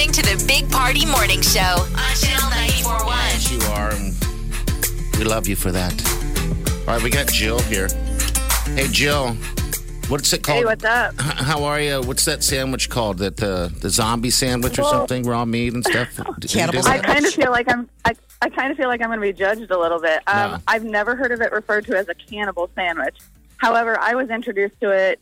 Listening to the Big Party Morning Show on Channel 941. Yes, you are. and We love you for that. All right, we got Jill here. Hey, Jill. What's it called? Hey, what's up? How are you? What's that sandwich called? That uh, the zombie sandwich or Well- something? Raw meat and stuff. Cannibal I kind of feel like I'm. I, I kind of feel like I'm going to be judged a little bit. Um, No. I've never heard of it referred to as a cannibal sandwich. However, I was introduced to it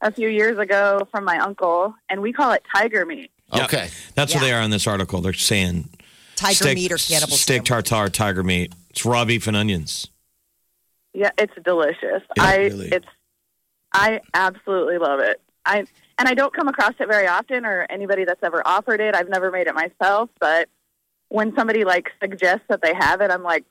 a few years ago from my uncle, and we call it tiger meat. Okay. That's what Yeah. they are in this article. They're saying Tiger steak, meat or cannibal steak sandwich. tartare, tiger meat. It's raw beef and onions. Yeah, it's delicious. Yeah, I really. it's I absolutely love it. I and I don't come across it very often, or anybody that's ever offered it. I've never made it myself, but when somebody like suggests that they have it, I'm like,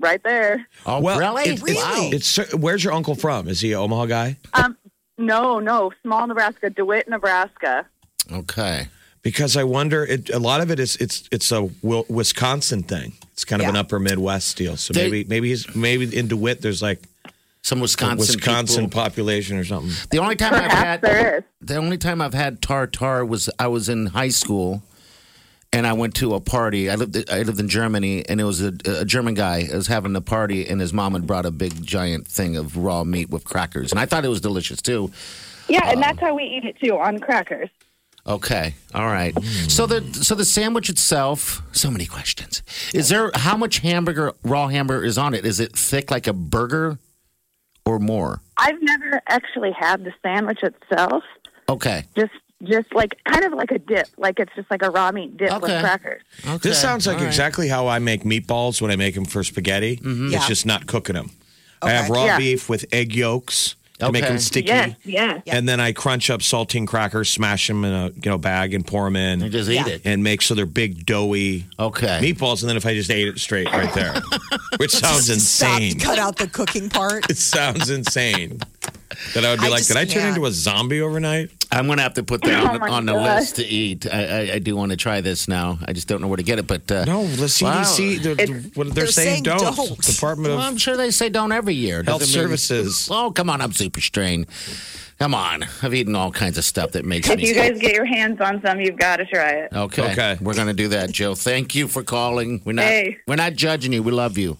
right there. Oh, Well, really? it- Really? Wow. It's where's your uncle from? Is he an Omaha guy? Um, no, no, small Nebraska, DeWitt, Nebraska. Okay. Because I wonder, it, a lot of it is it's it's a Wisconsin thing. It's kind of Yeah. an Upper Midwest deal. So They- maybe maybe he's maybe in Dewitt there's like Some Wisconsin. Wisconsin people. population or something. The only time I've had there is. the only time I've had tartar was I was in high school, and I went to a party. I lived I lived in Germany, and it was a, a German guy was having a party, and his mom had brought a big giant thing of raw meat with crackers, and I thought it was delicious too. Yeah, and um, that's how we eat it too on crackers. Okay, all right. So the so the sandwich itself, so many questions. Is there how much hamburger raw hamburger is on it? Is it thick like a burger, or more? I've never actually had the sandwich itself. Okay. Just just like kind of like a dip, like it's just like a raw meat dip Okay. with crackers. Okay. This sounds like all right. exactly how I make meatballs when I make them for spaghetti. Mm-hmm. Yeah. It's just not cooking them. I have raw Yeah. beef with egg yolks to make them sticky. Yes, yes. And then I crunch up saltine crackers, smash them in a you know bag, and pour them in. And just Yeah. eat it. and make so they're big doughy Okay. meatballs. And then if I just ate it straight right there, which sounds Stop, insane. cut out the cooking part. It sounds insane. That I would be I like, just did I turn can't. into a zombie overnight? I'm going to have to put that Oh on, on the list to eat. I, I, I do want to try this now. I just don't know where to get it, but uh, No, the CDC, they're, It's- what they're, they're saying, saying don't. don't. Department well, of I'm sure they say don't every year. Health Doesn't mean- Services. Oh, come on, I'm super strained. Come on, I've eaten all kinds of stuff that makes If me. you guys get your hands on some, you've got to try it. okay, Okay. we're going to do that, Joe. Thank you for calling. We're not. Hey. We're not judging you. We love you.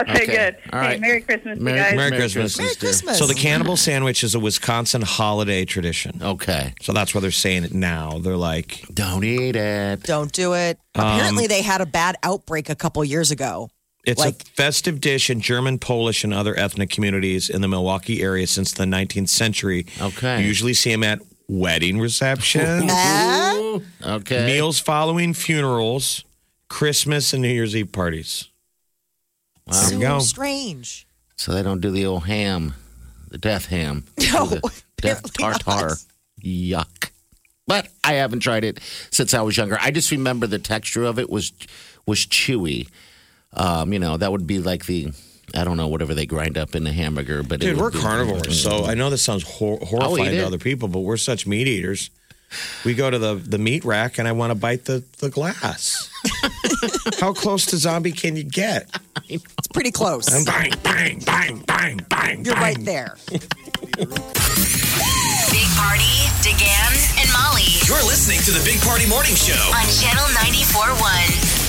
Okay, Okay. good. All hey, right. Merry Christmas, you Merry- guys. Merry Christmas. Merry dear. Christmas. So the cannibal sandwich is a Wisconsin holiday tradition. Okay, So that's why they're saying it now. They're like, don't eat it. Don't do it. Um, Apparently, they had a bad outbreak a couple years ago. It's Like- a festive dish in German, Polish, and other ethnic communities in the Milwaukee area since the 19th century. Okay. You usually see them at wedding receptions, Okay. meals following funerals, Christmas, and New Year's Eve parties. There so you go. strange. So they don't do the old ham, the death ham. No, the death tartar. not. Yuck. But I haven't tried it since I was younger. I just remember the texture of it was was chewy. Um, you know, that would be like the I don't know whatever they grind up in the hamburger. But Dude, would we're be- carnivores, so I know this sounds hor- horrifying to other people, but we're such meat eaters. We go to the, the meat rack, and I want to bite the, the glass. How close to zombie can you get? It's pretty close. And bang, bang, bang, bang, bang. You're bang. right there. Big Party, DeGan, and Molly You're listening to the Big Party Morning Show. on Channel 94.1.